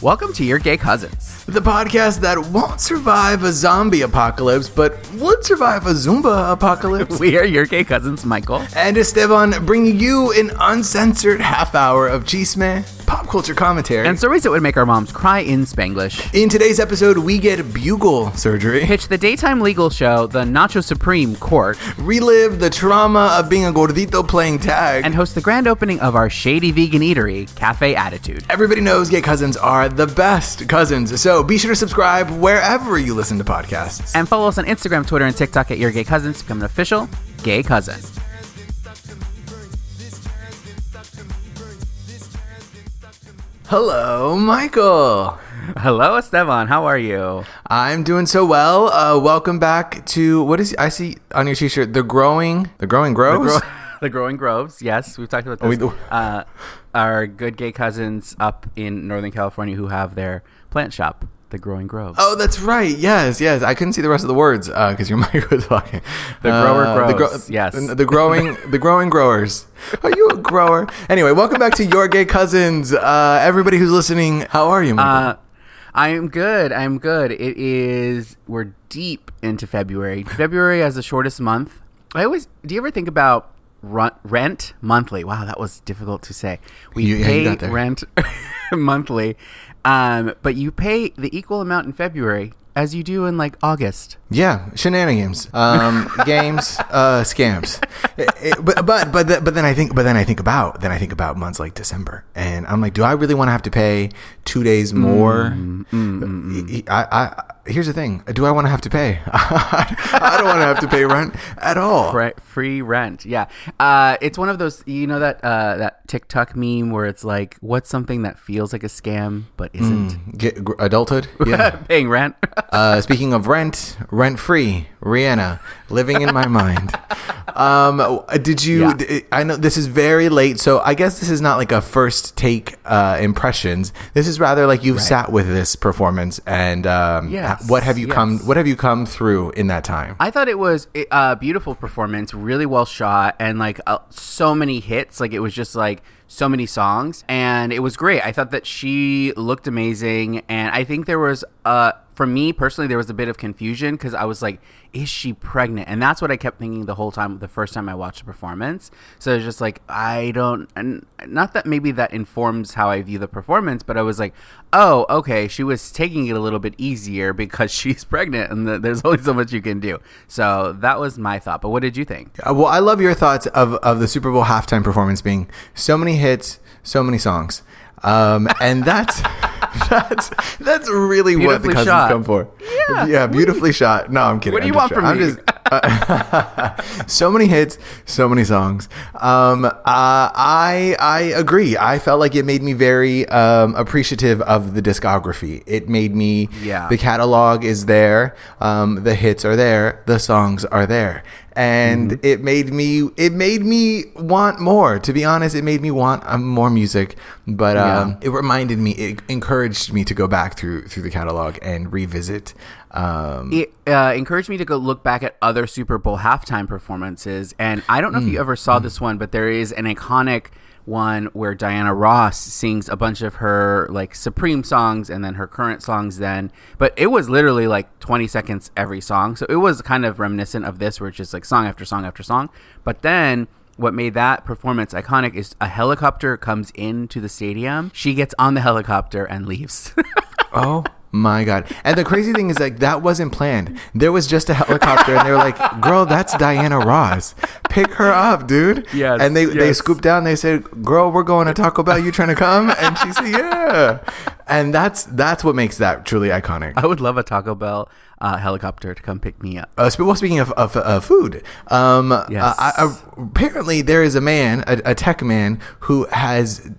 Welcome to Your Gay Cousins. The podcast that won't survive a zombie apocalypse, but would survive a Zumba apocalypse. We are Your Gay Cousins, Michael. and Esteban bringing you an uncensored half hour of chisme, pop culture commentary. And stories that would make our moms cry in Spanglish. in today's episode, we get bugle surgery, Pitch the daytime legal show, The Nacho Supreme Court, relive the trauma of being a gordito playing tag. and host the grand opening of our shady vegan eatery, Cafe Attitude. Everybody knows gay cousins are the best cousins, so be sure to subscribe wherever you listen to podcasts. And follow us on Instagram, Twitter, and TikTok at Your Gay Cousins to become an official gay cousin. Hello, Michael. Hello, Esteban. How are you? I'm doing so well. Uh, welcome back to what is I see on your t-shirt? The growing, the growing grows. Gro- the Growing Groves. Yes, we've talked about we this. do- Uh, our good gay cousins up in Northern California who have their plant shop, The Growing Groves. oh, that's right. Yes, yes. I couldn't see the rest of the words because your mic was talking. The grower Uh, grows, yes. The growing, the growing growers. Are you a grower? Anyway, welcome back to your gay cousins. Uh, everybody who's listening, how are you, Michael? Uh, I'm good. I'm good. It is. We're deep into February. February as the shortest month. I always. Do you ever think about run, rent monthly? Wow, that was difficult to say. We You- yeah, pay there. rent monthly, um, but you pay the equal amount in February as you do in like August. Yeah, shenanigans, um, games, uh, scams. It- it- but but but th- but then I think but then I think about then I think about months like December, and I'm like, do I really want to have to pay two days more? I, I, I here's the thing: do I want to have to pay? I don't want to have to pay rent at all. Fre- free rent. Yeah. Uh, it's one of those. You know that uh, that TikTok meme where it's like, what's something that feels like a scam but isn't? Get adulthood. Yeah. Paying rent. Uh, speaking of rent, rent free, Rihanna, living in my mind. Um, did you? Yeah. I know this is very late, so I guess this is not like a first take uh, impressions. This is rather like you've sat with this performance, and um, Yes, what have you come? What have you come through in that time? I thought it was a beautiful performance, really well shot, and like uh, so many hits. Like it was just like so many songs, and it was great. I thought that she looked amazing, and I think there was uh for me personally there was a bit of confusion because I was like, is she pregnant? And that's what I kept thinking the whole time. The first time I watched the performance, so it's just like I don't, and not that maybe that informs how I view the performance, but I was like, oh, okay, she was taking it a little bit easier because she's pregnant, and the, there's only so much you can do. So that was my thought. But what did you think? Uh, well, I love your thoughts of, of the Super Bowl halftime performance being so many hits, so many songs. Um, and that's that's that's really what the cousins shot. come for. Yeah. yeah, beautifully shot. No, I'm kidding. What do I'm you want from I'm me? just- so many hits, so many songs. Um, uh, I I agree. I felt like it made me very um, appreciative of the discography. It made me. Yeah. The catalog is there. Um, the hits are there. The songs are there. And Mm-hmm. it made me it made me want more. To be honest, it made me want um, more music. But um, it reminded me, it encouraged me to go back through through the catalog and revisit. Um, it uh, encouraged me to go look back at other Super Bowl halftime performances. And I don't know if you ever saw this one, but there is an iconic one where Diana Ross sings a bunch of her like Supreme songs and then her current songs then. But it was literally like 20 seconds every song. So it was kind of reminiscent of this where it's just like song after song after song. But then what made that performance iconic is a helicopter comes into the stadium. She gets on the helicopter and leaves. Oh my god! And the crazy thing is like that wasn't planned. There was just a helicopter, and they were like, "Girl, that's Diana Ross. Pick her up, dude." Yes, And they they scooped down. They said, "Girl, we're going to Taco Bell. You trying to come?" And she said, "Yeah." And that's that's what makes that truly iconic. I would love a Taco Bell uh, helicopter to come pick me up. Uh, well, speaking of, of uh, food, um, Yes. uh, I, I, apparently there is a man, a, a tech man, who has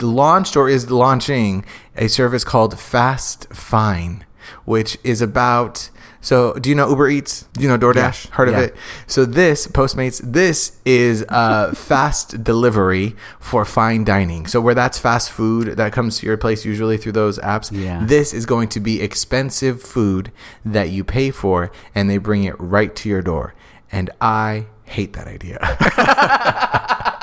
launched or is launching a service called Fast Fine, which is about. So, do you know Uber Eats? Do you know DoorDash? Yeah. Heard of Yeah. it? So, this Postmates, this is uh, fast delivery for fine dining. So, where that's fast food that comes to your place usually through those apps, Yeah. this is going to be expensive food that you pay for and they bring it right to your door. And I hate that idea.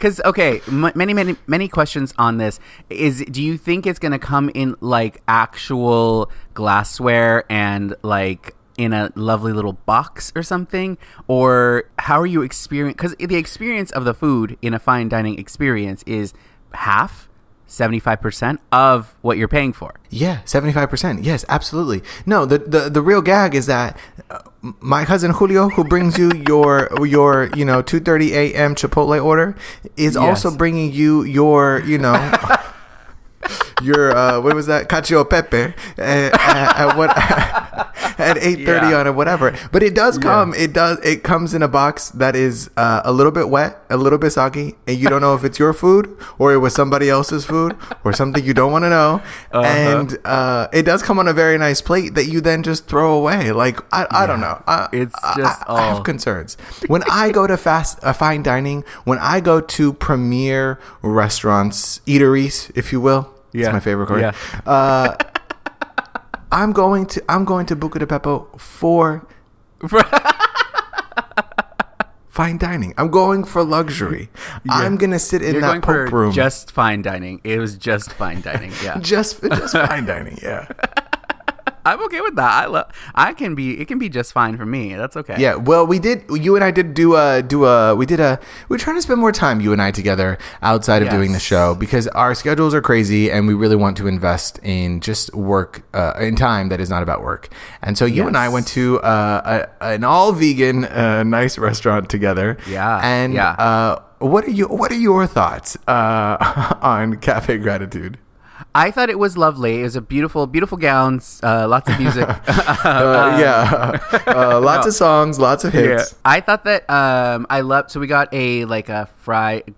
Because okay, m- many many many questions on this. Is do you think it's going to come in like actual glassware and like in a lovely little box or something, or how are you experience? Because the experience of the food in a fine dining experience is half. 75% of what you're paying for. Yeah, seventy five percent. Yes, absolutely. No, the, the the real gag is that uh, my cousin Julio, who brings you your your you know two thirty a.m. Chipotle order, is also bringing you your you know. Your uh, what was that cacio pepe at, at what at eight thirty Yeah. on a whatever, but it does come. It does. It comes in a box that is uh, a little bit wet, a little bit soggy, and you don't know if it's your food or it was somebody else's food or something you don't want to know. Uh-huh. And uh, it does come on a very nice plate that you then just throw away. Like I, I don't know. I, It's just I, I have concerns when I go to fast uh, fine dining. When I go to premier restaurants, eateries, if you will. Yeah. It's my favorite word. Yeah. Uh, I'm going to I'm going to Buca de Beppo for fine dining. I'm going for luxury. I'm gonna sit in You're that going Pope room. just fine dining. It was just fine dining. Yeah. just just fine dining. Yeah. I'm okay with that. I love. I can be. It can be just fine for me. That's okay. Yeah, well, we did. You and I did do a do a. We did a. We are trying to spend more time, you and I, together outside of doing the show because our schedules are crazy, and we really want to invest in just work uh, in time that is not about work. And so you and I went to uh, a, an all vegan, uh, nice restaurant together. Yeah, and yeah. Uh, what are you? What are your thoughts uh, on Cafe Gratitude? I thought it was lovely. It was a beautiful, beautiful gowns. Uh, lots of music. Uh, yeah, uh, lots of songs, lots of hits. I thought that um, I loved. So we got a like a fried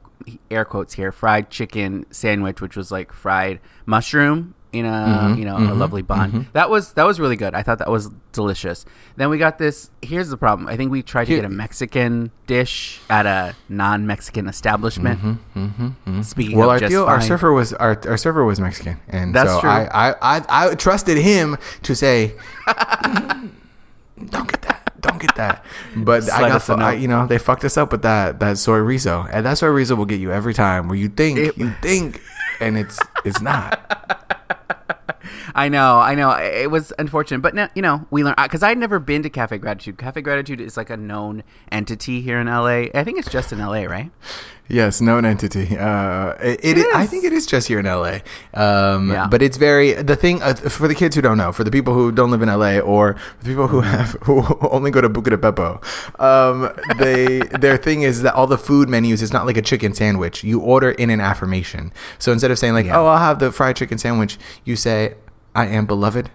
air quotes here fried chicken sandwich, which was like fried mushroom in a Mm-hmm, you know a lovely bun. That was that was really good. I thought that was delicious. Then we got this. Here's the problem. I think we tried to get a Mexican dish at a non-Mexican establishment. Speaking Mm-hmm, Well, of our just deal, our server was our, our server was Mexican, and That's so true. I, I, I I trusted him to say, "Mm, "Don't get that, don't get that." But I got, fu- I, you know, they fucked us up with that that soy rizo, and that soy rizo will get you every time. Where you think It- you think, and it's it's not. I know, I know. It was unfortunate, but now you know we learned because I'd never been to Cafe Gratitude. Cafe Gratitude is like a known entity here in LA. I think it's just in LA, right? Yes, known entity. Uh, it, it, It I think it is just here in LA. Um, Yeah. But it's very the thing uh, for the kids who don't know, for the people who don't live in LA, or the people who have who only go to Buca de Beppo. Um, they their thing is that all the food menus is not like a chicken sandwich. You order in an affirmation. So instead of saying like, Yeah. "Oh, I'll have the fried chicken sandwich," you say, "I am beloved,"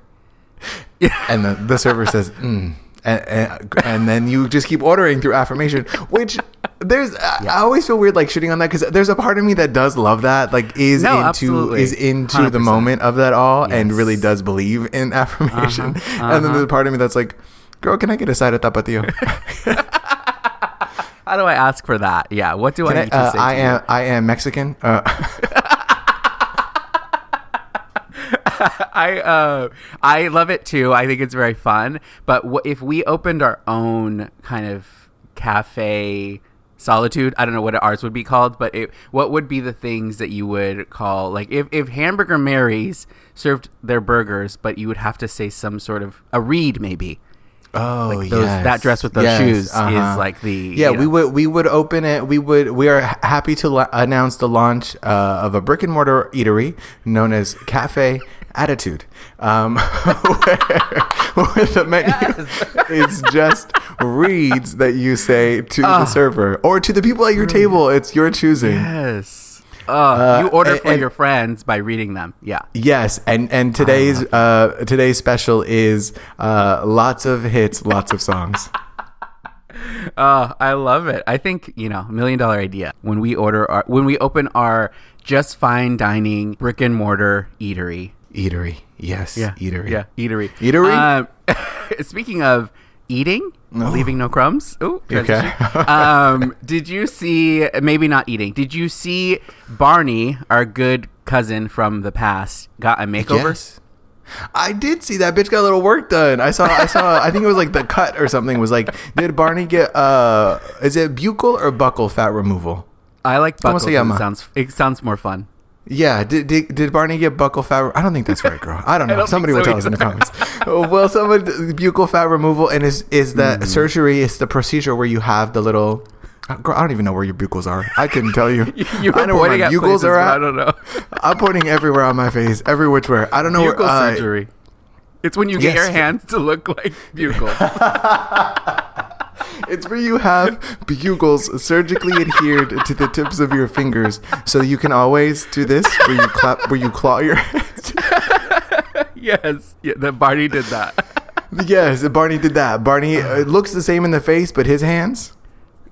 and the, the server says, mm. and, and, and then you just keep ordering through affirmation, which there's I- I always feel weird like shooting on that because there's a part of me that does love that, like is No, into absolutely. is into the 100%. moment of that all and Yes. Uh-huh, really does believe in affirmation, and then there's a part of me that's like, girl, can I get a side of tapatio? How do I ask for that? Yeah. What do Can I I, need to uh, say? I am I am Mexican. Uh, I uh, I love it too. I think it's very fun. But wh- if we opened our own kind of cafe solitude, I don't know what ours would be called, but it, what would be the things that you would call like if if Hamburger Marys served their burgers, but you would have to say some sort of a read maybe. Oh, Like those- yes. that dress with those Yes, shoes is uh-huh. like the yeah. you We know. would we would open it. We would we are happy to la- announce the launch uh, of a brick and mortar eatery known as Cafe Attitude, um, where, where the menu is just reads that you say to Ah. the server or to the people at your table. It's your choosing. yes. Uh, you order and- for and- your friends by reading them. Yeah. Yes, and and today's uh, today's special is uh, lots of hits, lots of songs. Oh, I love it. I think, you know, million dollar idea. When we order our when we open our just fine dining brick and mortar eatery. Eatery, yes, Yeah. eatery, Yeah, eatery. Eatery? Um, speaking of eating, leaving no crumbs. Ooh, Okay. um, did you see maybe not eating. Did you see Barney, our good cousin from the past, got a makeover? Yes. I did see that bitch got a little work done. I saw I saw I think it was like the cut or something was like did Barney get uh is it buccal or buckle fat removal? I like ¿Cómo Buckle. se 'cause llama? It sounds it sounds more fun. Yeah, did, did, did Barney get buccal fat? I don't think that's right, girl. I don't know. don't Somebody think will so tell us in the comments. Oh, well, someone buccal fat removal and is is the surgery is the procedure where you have the little. uh, Girl, I don't even know where your buccals are. I couldn't tell you. You were I know where my buccals places, are at. I don't know. I'm pointing everywhere on my face, every which way. I don't know Buccal where. Uh, surgery. It's when you get yes. your hands to look like buccal. It's where you have bugles surgically adhered to the tips of your fingers, so you can always do this, where you clap, where you claw your hands. yes, yeah, that Barney did that. yes, Barney did that. Barney uh, looks the same in the face, but his hands.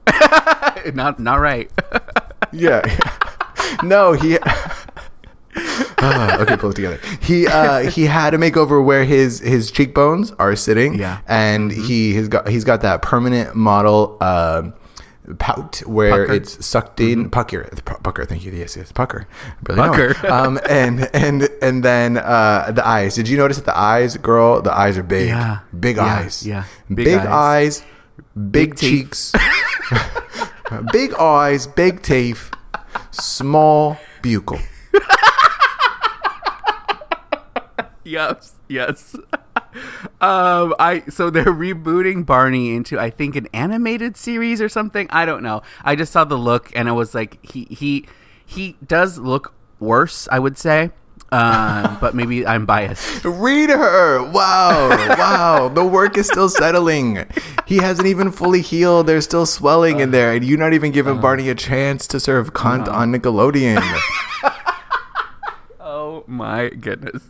not not right. Yeah. no, he. Ah, okay, pull it together. He uh, he had a makeover where his his cheekbones are sitting. Yeah. and he has got he's got that permanent model um pout where Pucker. it's sucked in pucker Pu- pucker. Thank you. Yes, yes, pucker. Really. Pucker. Um, and and and then uh, the eyes. Did you notice that the eyes, girl? The eyes are big. Yeah. big Yeah, eyes. yeah. big, Big eyes, big, Big cheeks, big eyes, big teeth, small buccal. Yes, yes. Um, I so they're rebooting Barney into I think an animated series or something. I don't know. I just saw the look and I was like, he he he does look worse. I would say, um, but maybe I'm biased. Read her. Wow. Wow. the work is still settling. He hasn't even fully healed. There's still swelling in there. And you're not even giving Barney a chance to serve cunt on Nickelodeon. Oh my goodness.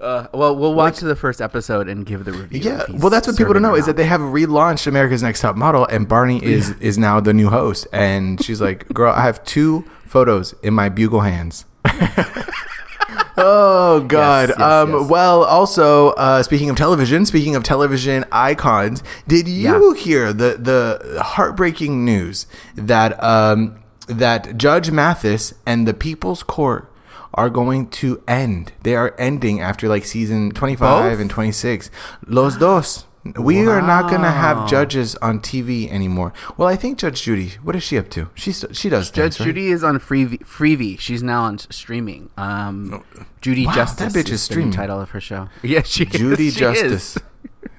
Uh, well, we'll watch the first episode and give the review. yeah. Well, that's what people don't know is that they have relaunched America's Next Top Model and Barney is is now the new host. And she's like, girl, I have two photos in my bugle hands. Oh God! yes, um, yes. Well, also uh, speaking of television, speaking of television icons, did you hear the the heartbreaking news that um, that Judge Mathis and the People's Court are going to end? They are ending after like season twenty five Both? and twenty six. Los dos. We are not going to have judges on TV anymore. Well, I think Judge Judy. What is she up to? She she does. Judge things, right? Judy is on Freevee. Freevee. She's now on streaming. Um, Judy Wow, Justice. that bitch is new streaming. title of her show. Yeah, she Judy is. She Justice. is.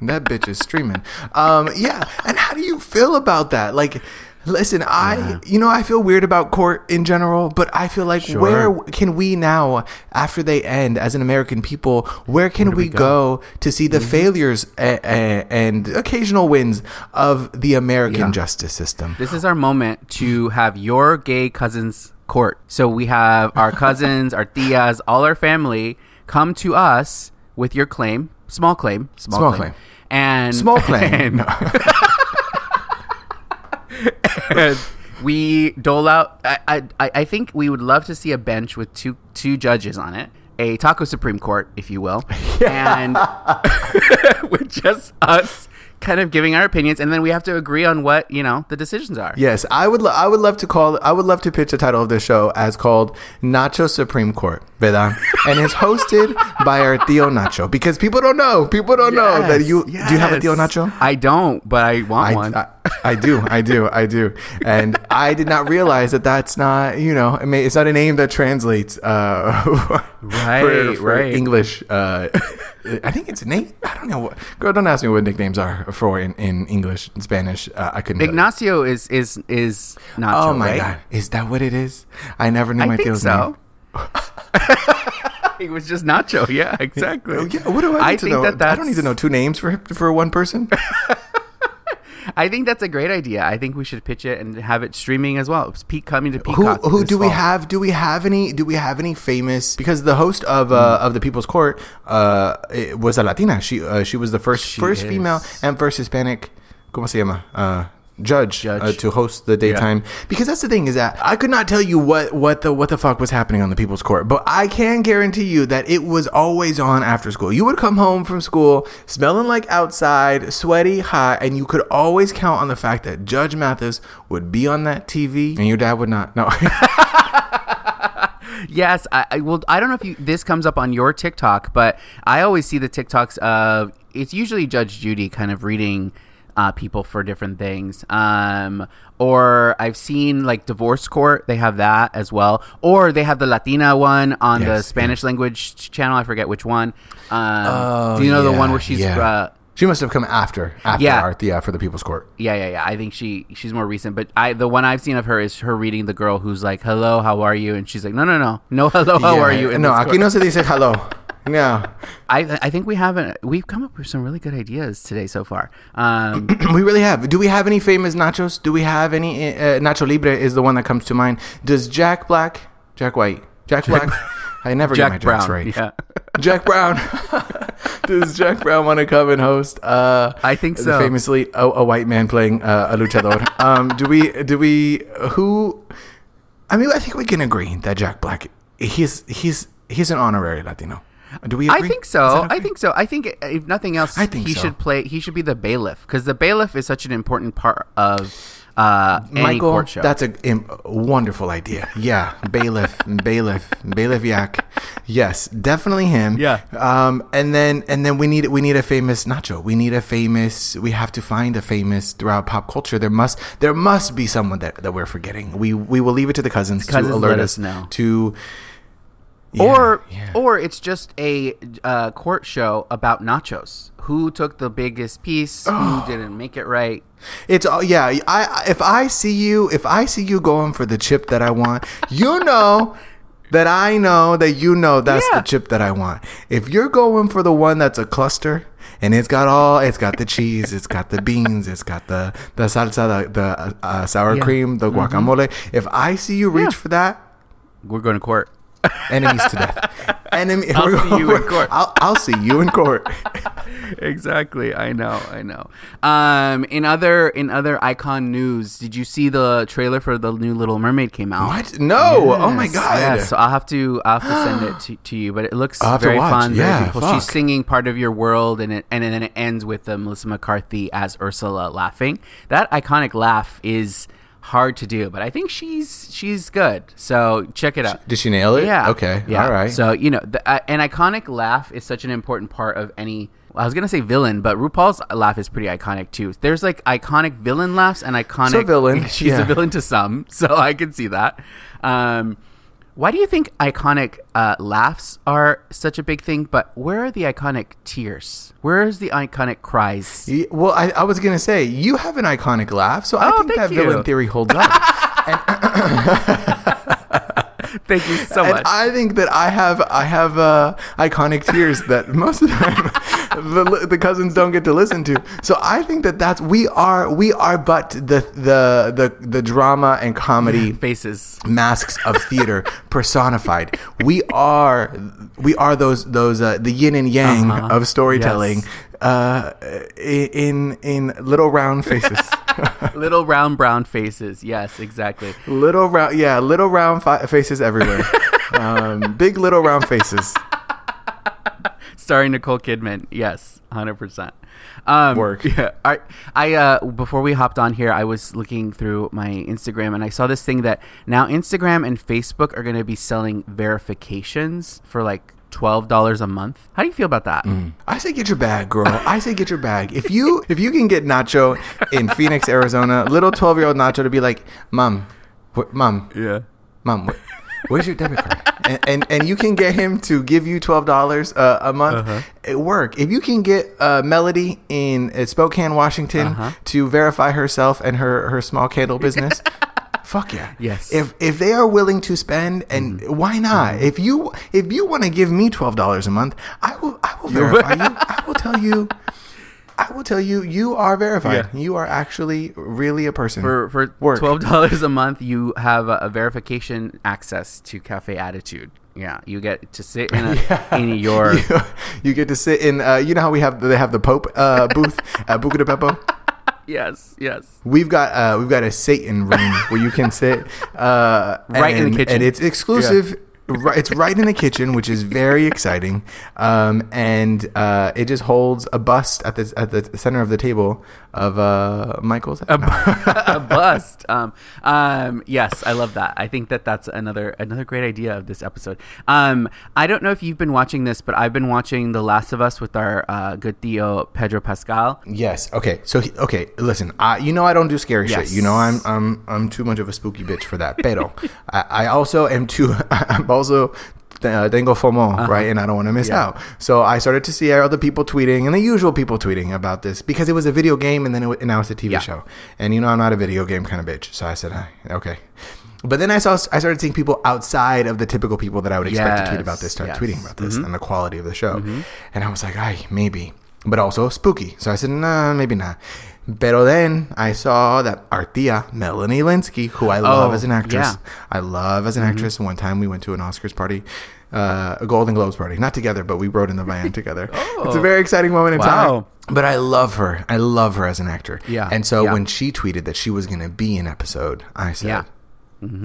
That bitch is streaming. Um, yeah. And how do you feel about that? Like, listen, I, you know, I feel weird about court in general, but I feel like Sure. where can we now, after they end, as an American people, where can we, go? to see the Mm-hmm. failures a- a- and occasional wins of the American Yeah. justice system? This is our moment to have your gay cousins court. So we have our cousins, our tias, all our family come to us with your claim, small claim, small, Small claim, claim. and Small claim. and we dole out. I, I I think we would love to see a bench with two two judges on it, a taco supreme court, if you will, and with just us kind of giving our opinions, and then we have to agree on what you know the decisions are. Yes, I would. Lo- I would love to call. I would love to pitch the title of this show as called Nacho Supreme Court, ¿verdad? and it's hosted by our Tio Nacho because people don't know. People don't know that you. Do you have a Tio Nacho? I don't, but I want I, one. I, I do, I do, I do, and I did not realize that that's not, you know, it's not a name that translates uh, for, Right, for right. English. Uh, I think it's Nate. I don't know what. Girl, don't ask me what nicknames are for in, in English and Spanish. Uh, I couldn't. Ignacio is is is not. Oh my god, is that what it is? I never knew I Theo's so. name. It was just Nacho. Yeah, exactly. Oh, yeah, what do I need to think know? that I don't need to know two names for for one person. I think that's a great idea. I think we should pitch it and have it streaming as well. It's Peak coming to who Peacock. who this do we have? Do we have any? Do we have any famous? Because the host of uh, of the People's Court uh, was a Latina. She uh, she was the first She first is. female and first Hispanic. ¿Cómo se llama? Judge, Judge. Uh, to host the daytime because that's the thing is that I could not tell you what what the what the fuck was happening on the People's Court, but I can guarantee you that it was always on after school. You would come home from school smelling like outside, sweaty, hot, and you could always count on the fact that Judge Mathis would be on that TV and your dad would not. No. Yes, I, I will. I don't know if you, this comes up on your TikTok, but I always see the TikToks of it's usually Judge Judy kind of reading uh, people for different things. Um, or I've seen like Divorce Court, they have that as well. Or they have the Latina one on the Yes, Spanish language channel. I forget which one. Um, Oh, do you know the one where she's. yeah. Uh, She must have come after after Yeah. art, yeah, for the People's Court. yeah, yeah, yeah. I think she she's more recent, but I the one I've seen of her is her reading the girl who's like, "Hello, how are you?" and she's like, "No, no, no, no, hello, how Yeah. are you?" No, aquí no se dice hello. No. I I think we haven't we've come up with some really good ideas today so far. Um, we really have. Do we have any famous nachos? Do we have any? Uh, Nacho Libre is the one that comes to mind. Does Jack Black, Jack White, Jack Black? I never get my Jack jacks right. yeah. Jack Brown. Does Jack Brown want to come and host? Uh, I think so. Famously, a, a white man playing uh, a luchador. um, do we? Do we? Who? I mean, I think we can agree that Jack Black. He's he's he's an honorary Latino. Do we? I think so. okay? I think so. I think if nothing else, I think he so. should play. He should be the bailiff because the bailiff is such an important part of uh, any Michael, court show. that's a, im- wonderful idea. Yeah, bailiff, bailiff, bailiff yak. Yes, definitely him. Yeah. Um, and then and then we need we need a famous nacho. We need a famous. We have to find a famous throughout pop culture. There must there must be someone that, that we're forgetting. We we will leave it to the cousins, cousins to alert let us us know. to. Yeah, or yeah. or it's just a uh, court show about nachos. Who took the biggest piece? Who didn't make it right? It's all yeah. I if I see you if I see you going for the chip that I want, you know that I know that you know that's Yeah. the chip that I want. If you're going for the one that's a cluster and it's got all it's got the cheese, it's got the beans, it's got the the salsa, the, the uh, sour cream, the guacamole. If I see you reach for that, We're going to court. Enemies to death. Enemy. I'll see you in court. I'll, I'll see you in court. exactly. I know. I know. Um, in other in other icon news, did you see the trailer for the new Little Mermaid came out? What? No! oh my god! yes. So I'll have to I'll have to send it to, to you, but it looks I'll have to very fun. Yeah, very beautiful. She's singing part of your world, and it and then it ends with uh, Melissa McCarthy as Ursula laughing. That iconic laugh is hard to do, but I think she's she's good. So check it out. Did she nail it? Yeah. Okay. Yeah. All right. So you know, the, uh, an iconic laugh is such an important part of any. I was gonna say villain, but RuPaul's laugh is pretty iconic too. There's like iconic villain laughs and iconic So villain, She's yeah. a villain to some, so I can see that. Um, why do you think iconic uh, laughs are such a big thing? But where are the iconic tears? Where's the iconic cries? Ye- Well, I, I was gonna say you have an iconic laugh, so I Oh, think that villain theory holds up. Thank you so and much. I think that I have I have uh, iconic tears that most of the time the, the cousins don't get to listen to. So I think that that's we are we are but the the the the drama and comedy Faces. masks of theater personified. We are we are those those uh, the yin and yang Uh-huh. of storytelling Yes. uh, in in little round faces. Little round brown faces. Yes, exactly. little round yeah, little round fi- faces everywhere. um, big little round faces. Starring Nicole Kidman. Yes, hundred percent. Um, Work. Yeah. I, I uh, before we hopped on here, I was looking through my Instagram and I saw this thing that now Instagram and Facebook are going to be selling verifications for like twelve dollars a month. How do you feel about that? I say get your bag, girl. I say get your bag. If you if you can get Nacho in Phoenix, Arizona, little twelve year old Nacho to be like, mom, wh- mom, Yeah. mom, wh- where's your debit card? And, and and you can get him to give you twelve dollars uh, a month. Uh-huh. It work. If you can get uh, Melody in uh, Spokane, Washington, Uh-huh. to verify herself and her her small candle business. Fuck yeah! Yes. If if they are willing to spend, and why not? If you if you want to give me twelve dollars a month, I will I will verify you. I will tell you. I will tell you, you are verified. Yeah. You are actually really a person. For for Work. twelve dollars a month, you have a, a verification access to Cafe Attitude. Yeah, you get to sit in a, in your you, you get to sit in. Uh, you know how we have they have the Pope uh, booth at Buca de Beppo. yes yes We've got uh, we've got a Satan room where you can sit uh, Right in the and- kitchen. and it's exclusive. right, it's right in the kitchen, which is very exciting. Um, and uh, it just holds a bust at the at the center of the table of uh, Michael's. a, a bust. Um, um, yes, I love that. I think that that's another another great idea of this episode. Um, I don't know if you've been watching this, but I've been watching The Last of Us with our uh, good Theo Pedro Pascal. Yes. Okay. So he, okay, listen. I you know I don't do scary Yes. shit. You know I'm I'm I'm too much of a spooky bitch for that. Pero I, I also am too. I'm also. Uh, tengo FOMO, right? And I don't want to miss Uh-huh. Yeah. out. So I started to see other people tweeting and the usual people tweeting about this because it was a video game and then it, and now it's a TV Yeah. show. And you know, I'm not a video game kind of bitch. So I said, "Hi, okay. But then I saw, I started seeing people outside of the typical people that I would expect to tweet about this start yes. Mm-hmm. tweeting about this and the quality of the show. And I was like, ay, maybe. But also spooky. So I said, nah, maybe not. Pero then I saw that our tia, Melanie Lynskey, who I love Oh, as an actress, yeah. Mm-hmm. I love as an actress. One time we went to an Oscars party, uh, a Golden Globes party, not together, but we rode in the van together. It's a very exciting moment in Wow. time. But I love her. I love her as an actor. Yeah, And so yeah. when she tweeted that she was going to be an episode, I said, Yeah.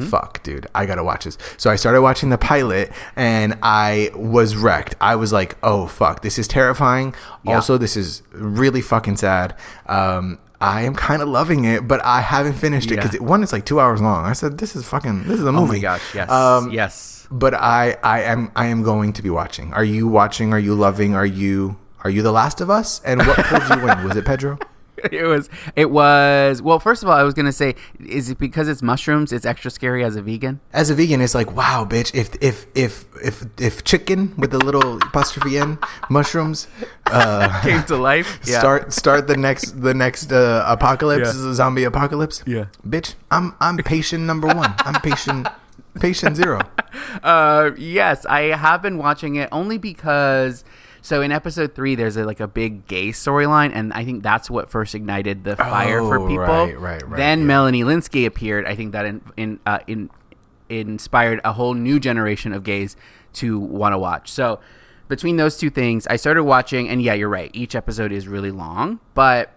Fuck, dude, I gotta watch this. So I started watching the pilot, and I was wrecked. I was like, "Oh fuck, this is terrifying." Yeah. Also, this is really fucking sad. Um, I am kind of loving it, but I haven't finished it Yeah. because one is like two hours long. I said, "This is fucking, this is a movie." Oh my gosh! Yes, Um, yes. But I, I am, I am going to be watching. Are you watching? Are you loving? Are you, are you The Last of Us? And what pulled you in? Was it Pedro? It was. It was. Well, first of all, I was gonna say, is it because it's mushrooms? It's extra scary as a vegan. As a vegan, it's like, wow, bitch. If if if if if chicken with a little apostrophe in mushrooms, uh, Came to life. Yeah. start start the next the next uh, apocalypse, Yeah. zombie apocalypse. Yeah. bitch. I'm I'm patient number one. I'm patient patient zero. Uh, yes, I have been watching it only because. So in episode three, there's a, like a big gay storyline, and I think that's what first ignited the fire for Oh, people. right, right, right, Then yeah. Melanie Lynskey appeared. I think that in in uh, in inspired a whole new generation of gays to want to watch. So between those two things, I started watching, and yeah, you're right. Each episode is really long, but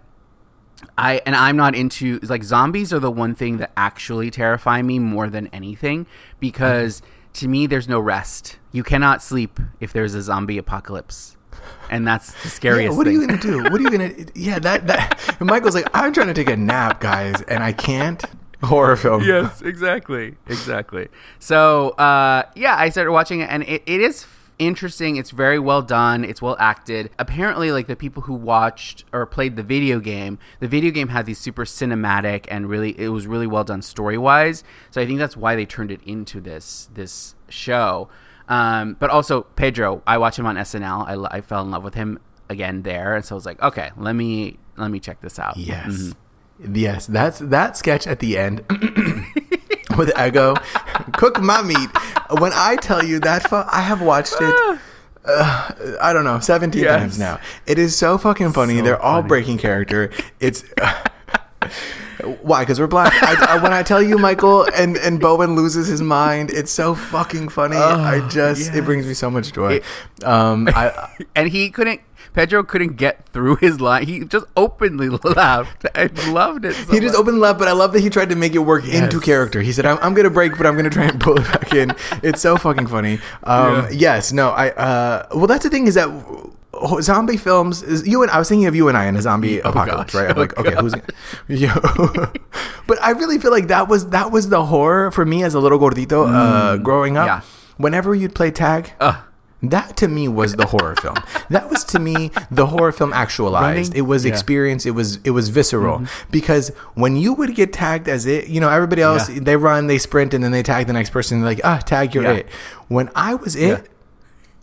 I and I'm not into like zombies are the one thing that actually terrify me more than anything because to me there's no rest. You cannot sleep if there's a zombie apocalypse. And that's the Yeah, scariest what are thing. you gonna do? What are you gonna? Yeah, that that. Michael's like, I'm trying to take a nap, guys, and I can't. Horror film. yes, exactly, exactly. So, uh, yeah, I started watching it, and it, it is interesting. It's very well done. It's well acted. Apparently, like the people who watched or played the video game, the video game had these super cinematic and really, it was really well done story wise. So I think that's why they turned it into this this show. Um, but also Pedro, I watch him on SNL. I, I fell in love with him again there, and so I was like, okay, let me let me check this out. Yes. Mm-hmm. Yes, that's that sketch at the end with Ego. Cook my meat. When I tell you that, fu- I have watched it. Uh, I don't know, seventeen Yes. times now. It is so fucking funny. So They're all funny. breaking character. It's why? Because we're black. I, I, when I tell you, Michael and and Bowen loses his mind, it's so fucking funny. I just it brings me so much joy. um, I, and he couldn't Pedro couldn't get through his line. He just openly laughed. I loved it. So He just much. opened left, but I love that he tried to make it work into character. He said, "I'm, I'm gonna break, but I'm gonna try and pull it back in." It's so fucking funny. Um, Yeah. Yes, no, I. Uh, well, that's the thing is that zombie films is you and I was thinking of you and I in a zombie apocalypse, gosh. right? I'm Oh, like, okay, who's, yo, but I really feel like that was that was the horror for me as a little gordito uh, growing up. yeah. Whenever you'd play tag. Ugh. That to me was the horror film. That was to me the horror film actualized. Running? It was Yeah. Mm-hmm. experience. It was it was visceral because when you would get tagged as it, you know, everybody else Yeah. they run, they sprint, and then they tag the next person. They're like, ah, tag, you're it. When I was it.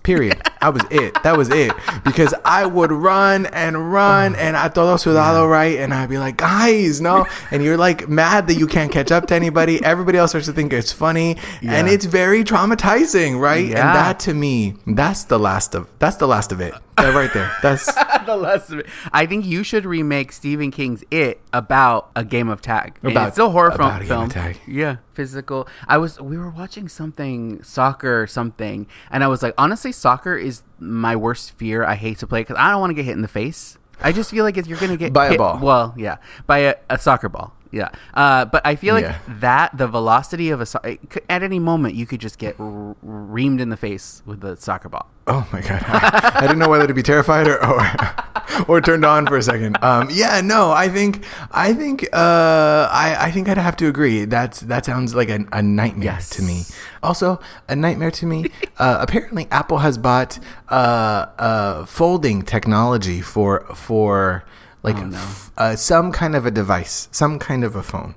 Period. I was it. That was it. Because I would run and run oh. and I todo sudado, right? And I'd be like, guys, no. And you're like mad that you can't catch up to anybody. Everybody else starts to think it's funny. And it's very traumatizing, right? Yeah. And that to me, that's the last of that's the last of it. That right there. That's the last of it. I think you should remake Stephen King's It about a game of tag. And About- it's still a horror about a film. film. tag. Yeah, physical. I was we were watching something soccer or something, and I was like, honestly, soccer is my worst fear. I hate to play because I don't want to get hit in the face. I just feel like if you're gonna get By a ball. Well, yeah, by a, a soccer ball. Yeah, uh, but I feel like Yeah. that the velocity of a so- at any moment you could just get r- reamed in the face with the soccer ball. Oh my god! I, didn't know whether to be terrified or or, or turned on for a second. Um, yeah, no, I think I think uh, I I think I'd have to agree. That's that sounds like a, a nightmare Yes. to me. Also, a nightmare to me. uh, apparently, Apple has bought uh, uh, folding technology for for like Oh, no. f- uh, some kind of a device, some kind of a phone.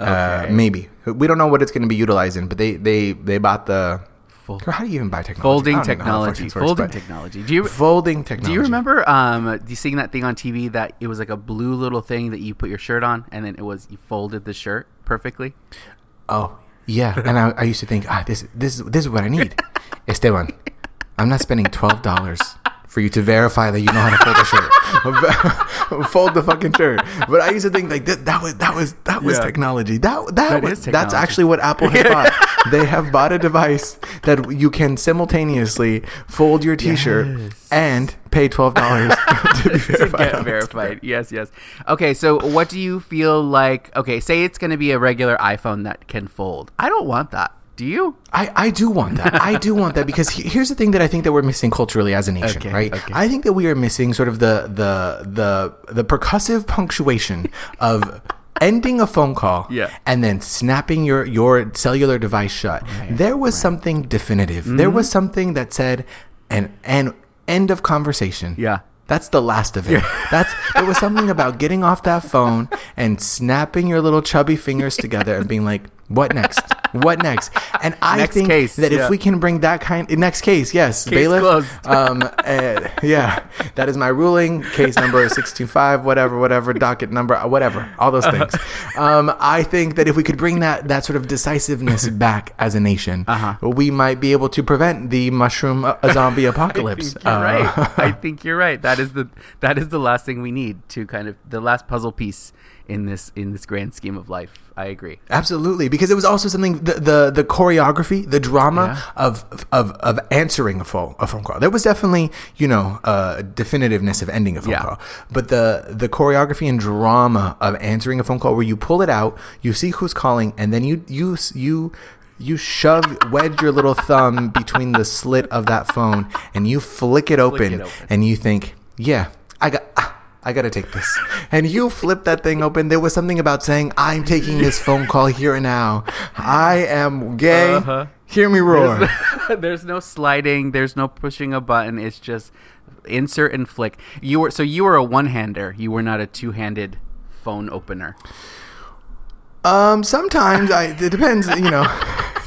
Uh, maybe we don't know what it's going to be utilized in, but they they they bought the. Fold- how do you even buy technology? Folding I don't even know how the fuck technology. works, Folding technology. Do you Folding technology. do you remember um you seeing that thing on TV that it was like a blue little thing that you put your shirt on and then it was you folded the shirt perfectly? Oh, yeah. And I, I used to think, ah, this this is this is what I need, Esteban. I'm not spending twelve dollars for you to verify that you know how to fold a shirt. fold the fucking shirt. But I used to think like that, that was that was that was Yeah. technology. That that, That was, is that's actually what Apple has bought. They have bought a device that you can simultaneously fold your T-shirt Yes. and pay twelve dollars to be to get verified. Yes, yes. Okay, so what do you feel like? Okay, say it's going to be a regular iPhone that can fold. I don't want that. Do you? I, I do want that. I do want that because he- here's the thing that I think that we're missing culturally as a nation, Okay, right? okay. I think that we are missing sort of the the the the percussive punctuation of ending a phone call Yeah. and then snapping your your cellular device shut. there was something definitive. There Mm-hmm. was something that said an an end of conversation. Yeah. That's the last of it. That's there was something about getting off that phone and snapping your little chubby fingers together and being like, "What next? What next?" And I Next think case, that yeah. if we can bring that kind next case, yes, Case bailiff. Um, uh, yeah, that is my ruling. Case number sixteen five, whatever, whatever, docket number, uh, whatever, all those things. Um, I think that if we could bring that that sort of decisiveness back as a nation, Uh-huh. we might be able to prevent the mushroom uh, zombie apocalypse. I think you're Uh, right. I think you're right. That is the that is the last thing we need to kind of the last puzzle piece in this in this grand scheme of life. I agree. Absolutely, because it was also something the the, the choreography, the drama Yeah. of of of answering a phone a phone call. There was definitely you know uh, definitiveness of ending a phone Yeah. call, but the the choreography and drama of answering a phone call, where you pull it out, you see who's calling, and then you you you. You shove, wedge your little thumb between the slit of that phone, and you flick it open, open. and you think, "Yeah, I got, ah, I gotta take this." And you flip that thing open. There was something about saying, "I'm taking this phone call here and now. I am gay. Uh-huh. Hear me roar." there's no sliding. There's no pushing a button. It's just insert and flick. You were so you were a one hander. You were not a two handed phone opener. Um, sometimes I. It depends. You know.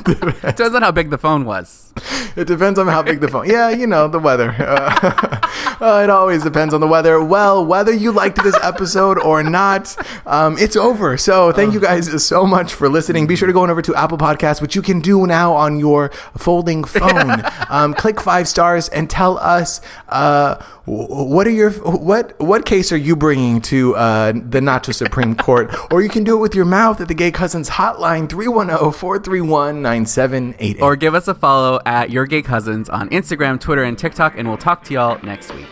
It depends on how big the phone was. It depends on how big the phone. Yeah, you know the weather. Uh, uh, it always depends on the weather. Well, whether you liked this episode or not, um, it's over. So thank you guys so much for listening. Be sure to go on over to Apple Podcasts, which you can do now on your folding phone. um, click five stars and tell us uh, what are your what what case are you bringing to uh, the Nacho Supreme Court, or you can do it with your mouth at the Gay Cousins Hotline 310-431-9788. Or give us a follow at Your Gay Cousins on Instagram, Twitter, and TikTok, and we'll talk to y'all next week.